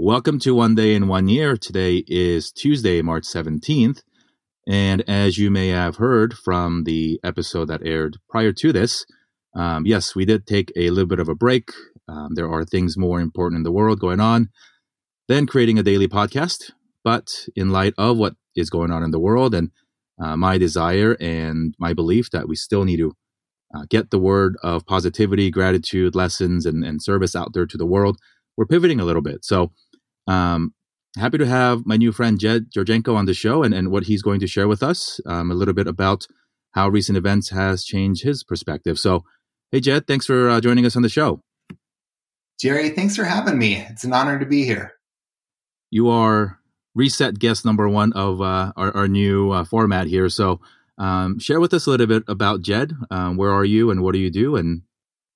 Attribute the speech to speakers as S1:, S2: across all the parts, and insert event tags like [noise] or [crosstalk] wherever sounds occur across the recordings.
S1: Welcome to One Day in One Year. Today is Tuesday, March 17th. And as you may have heard from the episode that aired prior to this, um, yes, we did take a little bit of a break. Um, there are things more important in the world going on than creating a daily podcast. But in light of what is going on in the world and uh, my desire and my belief that we still need to uh, get the word of positivity, gratitude, lessons, and, and service out there to the world, we're pivoting a little bit. So um, happy to have my new friend Jed Jurchenko on the show and, and what he's going to share with us um, a little bit about how recent events has changed his perspective. So, hey, Jed, thanks for uh, joining us on the show.
S2: Jerry, thanks for having me. It's an honor to be here.
S1: You are reset guest number one of uh, our, our, new uh, format here. So, um, share with us a little bit about Jed. Um, where are you and what do you do? And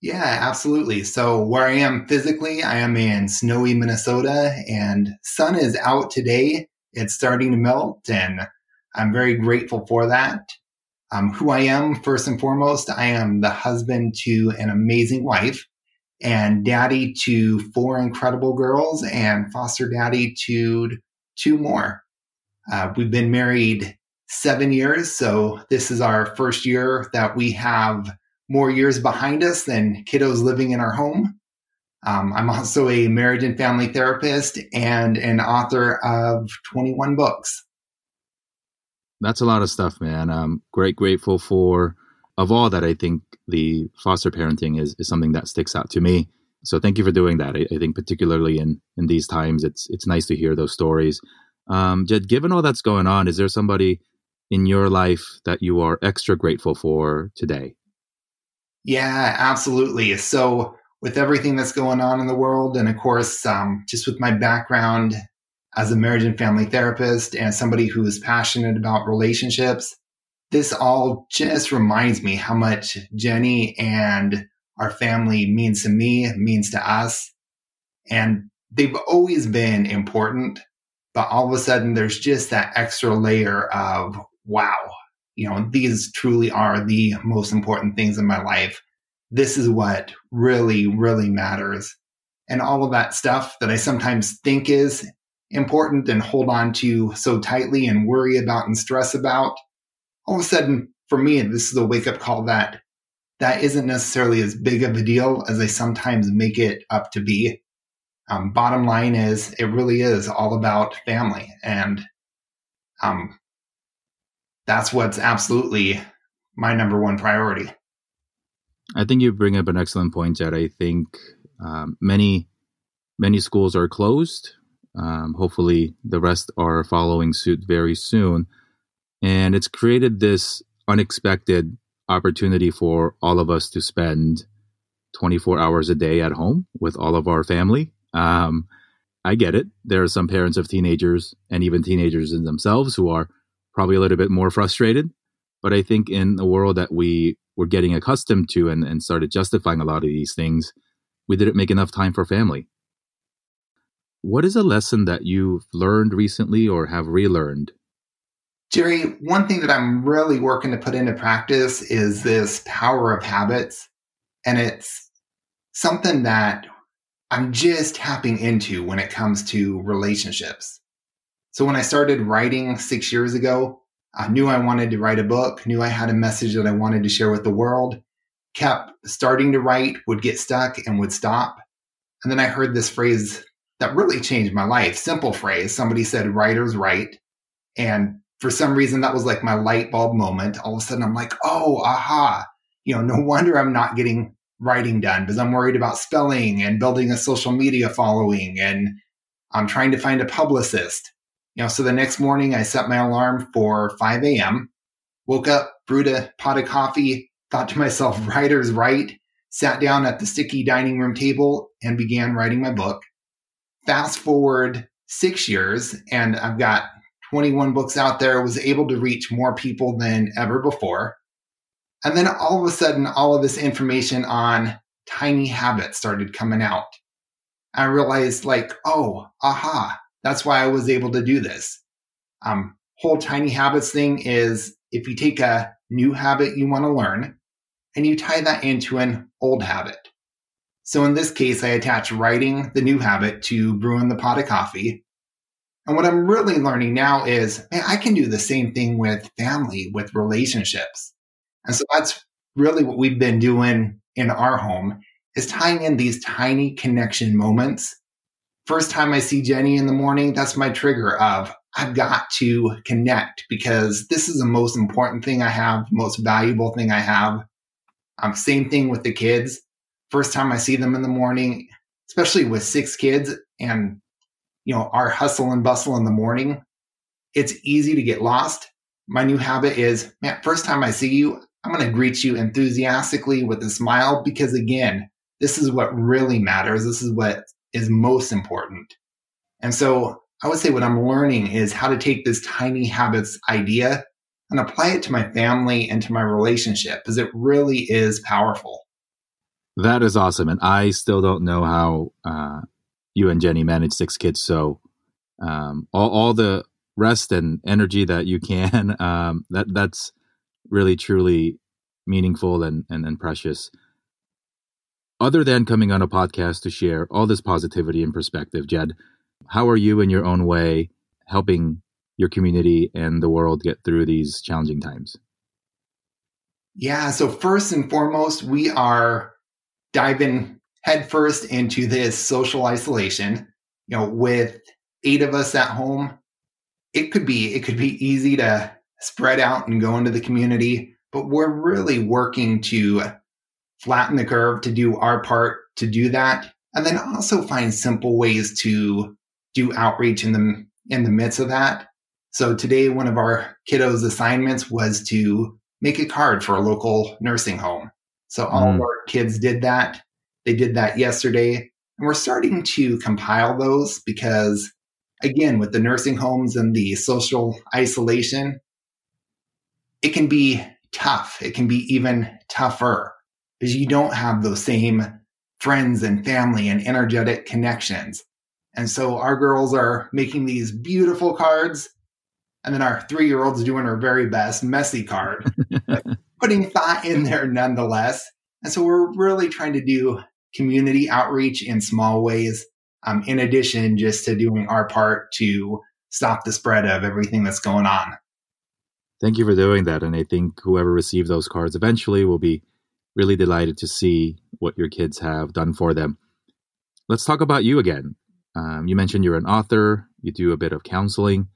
S2: yeah, absolutely. So where I am physically, I am in snowy Minnesota and sun is out today. It's starting to melt and I'm very grateful for that. Um, who I am, first and foremost, I am the husband to an amazing wife and daddy to four incredible girls and foster daddy to two more. Uh, we've been married seven years. So this is our first year that we have more years behind us than kiddos living in our home. Um, I'm also a marriage and family therapist and an author of 21 books.
S1: That's a lot of stuff, man. I'm great grateful for of all that. I think the foster parenting is, is something that sticks out to me. So thank you for doing that. I, I think particularly in in these times, it's it's nice to hear those stories. Um, Jed, given all that's going on, is there somebody in your life that you are extra grateful for today?
S2: Yeah, absolutely. So, with everything that's going on in the world, and of course, um, just with my background as a marriage and family therapist and somebody who is passionate about relationships, this all just reminds me how much Jenny and our family means to me, means to us. And they've always been important, but all of a sudden there's just that extra layer of wow, you know, these truly are the most important things in my life. This is what really, really matters. And all of that stuff that I sometimes think is important and hold on to so tightly and worry about and stress about, all of a sudden, for me, this is a wake up call that that isn't necessarily as big of a deal as I sometimes make it up to be. Um, bottom line is, it really is all about family. And um, that's what's absolutely my number one priority.
S1: I think you bring up an excellent point, Jed. I think um, many many schools are closed. Um, hopefully, the rest are following suit very soon, and it's created this unexpected opportunity for all of us to spend 24 hours a day at home with all of our family. Um, I get it. There are some parents of teenagers and even teenagers in themselves who are probably a little bit more frustrated. But I think in the world that we were getting accustomed to and, and started justifying a lot of these things, we didn't make enough time for family. What is a lesson that you've learned recently or have relearned?
S2: Jerry, one thing that I'm really working to put into practice is this power of habits. And it's something that I'm just tapping into when it comes to relationships. So when I started writing six years ago, I knew I wanted to write a book, knew I had a message that I wanted to share with the world, kept starting to write, would get stuck and would stop. And then I heard this phrase that really changed my life. Simple phrase. Somebody said, writers write. And for some reason, that was like my light bulb moment. All of a sudden, I'm like, oh, aha. You know, no [laughs] wonder I'm not getting writing done because I'm worried about spelling and building a social media following and I'm trying to find a publicist. You know, so the next morning I set my alarm for 5 a.m., woke up, brewed a pot of coffee, thought to myself, [laughs] writer's write, sat down at the sticky dining room table and began writing my book. Fast forward six years, and I've got 21 books out there, was able to reach more people than ever before. And then all of a sudden, all of this information on tiny habits started coming out. I realized, like, oh, aha, that's why I was able to do this. Um, whole tiny habits thing is if you take a new habit you want to learn and you tie that into an old habit. So in this case, I attach writing the new habit to brewing the pot of coffee. And what I'm really learning now is, man, I can do the same thing with family, with relationships. And so that's really what we've been doing in our home is tying in these tiny connection moments. First time I see Jenny in the morning, that's my trigger of I've got to connect because this is the most important thing I have, most valuable thing I have. Um, same thing with the kids. First time I see them in the morning, especially with six kids and you know our hustle and bustle in the morning, it's easy to get lost. My new habit is, man, first time I see you, I'm going to greet you enthusiastically with a smile because again, this is what really matters. This is what is most important. And so I would say what I'm learning is how to take this tiny habits idea and apply it to my family and to my relationship because it really is powerful.
S1: That is awesome. And I still don't know how uh, you and Jenny manage six kids. So um, all, all the rest and energy that you can, [laughs] um, that that's really, truly meaningful and, and, and precious. Other than coming on a podcast to share all this positivity and perspective, Jed, how are you in your own way helping your community and the world get through these challenging times?
S2: Yeah, so first and foremost, we are diving headfirst into this social isolation. You know, with eight of us at home, it could be it could be easy to spread out and go into the community, but we're really working to flatten the curve to do our part to do that and then also find simple ways to do outreach in the in the midst of that. So today, one of our kiddos' assignments was to make a card for a local nursing home. So all mm. of our kids did that. They did that yesterday, and we're starting to compile those because, again, with the nursing homes and the social isolation, it can be tough. It can be even tougher because you don't have those same friends and family and energetic connections. And so our girls are making these beautiful cards. And then our three year old's doing her very best messy card, [laughs] putting thought in there nonetheless. And so we're really trying to do community outreach in small ways, um, in addition just to doing our part to stop the spread of everything that's going on.
S1: Thank you for doing that. And I think whoever received those cards eventually will be really delighted to see what your kids have done for them. Let's talk about you again. Um, you mentioned you're an author, you do a bit of counseling.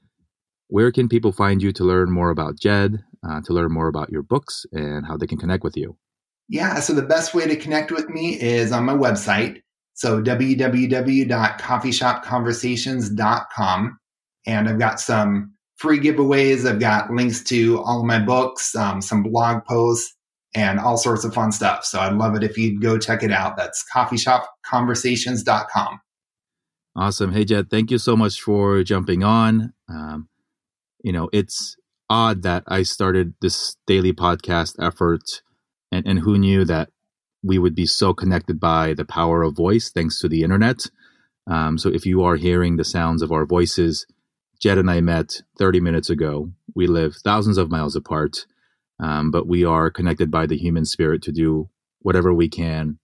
S1: Where can people find you to learn more about Jed, uh, to learn more about your books, and how they can connect with you?
S2: Yeah, so the best way to connect with me is on my website. So www.coffeeshopconversations.com. And I've got some free giveaways. I've got links to all of my books, um, some blog posts, and all sorts of fun stuff. So I'd love it if you'd go check it out. That's coffeeshopconversations.com.
S1: Awesome. Hey, Jed, thank you so much for jumping on. Um, you know, it's odd that I started this daily podcast effort, and, and who knew that we would be so connected by the power of voice thanks to the internet. Um, so if you are hearing the sounds of our voices, Jed and I met 30 minutes ago. We live thousands of miles apart, um, but we are connected by the human spirit to do whatever we can,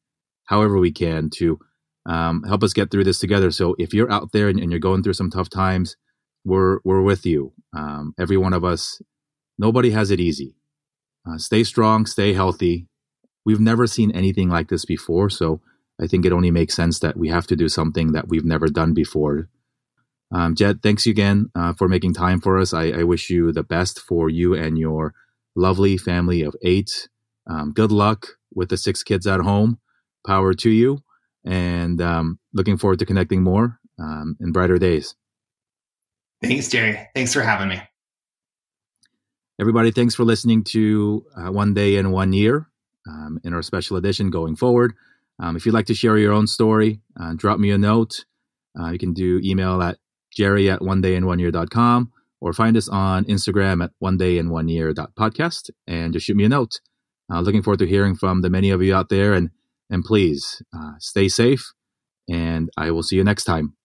S1: however we can, to um, help us get through this together. So if you're out there and, and, you're going through some tough times, we're we're with you. Um, every one of us. Nobody has it easy. Uh, stay strong, stay healthy. We've never seen anything like this before, so I think it only makes sense that we have to do something that we've never done before. Um, Jed, thanks again uh, for making time for us. I, I, wish you the best for you and your lovely family of eight. Um, good luck with the six kids at home. Power to you and um, looking forward to connecting more um, in brighter days.
S2: Thanks, Jerry. Thanks for having me.
S1: Everybody, thanks for listening to uh, One Day in One Year um, in our special edition going forward. Um, if you'd like to share your own story, uh, drop me a note. Uh, you can do email at jerry at one day in one year.com or find us on Instagram at one day in one year podcast and just shoot me a note. Uh, looking forward to hearing from the many of you out there and and please uh, stay safe. And I will see you next time.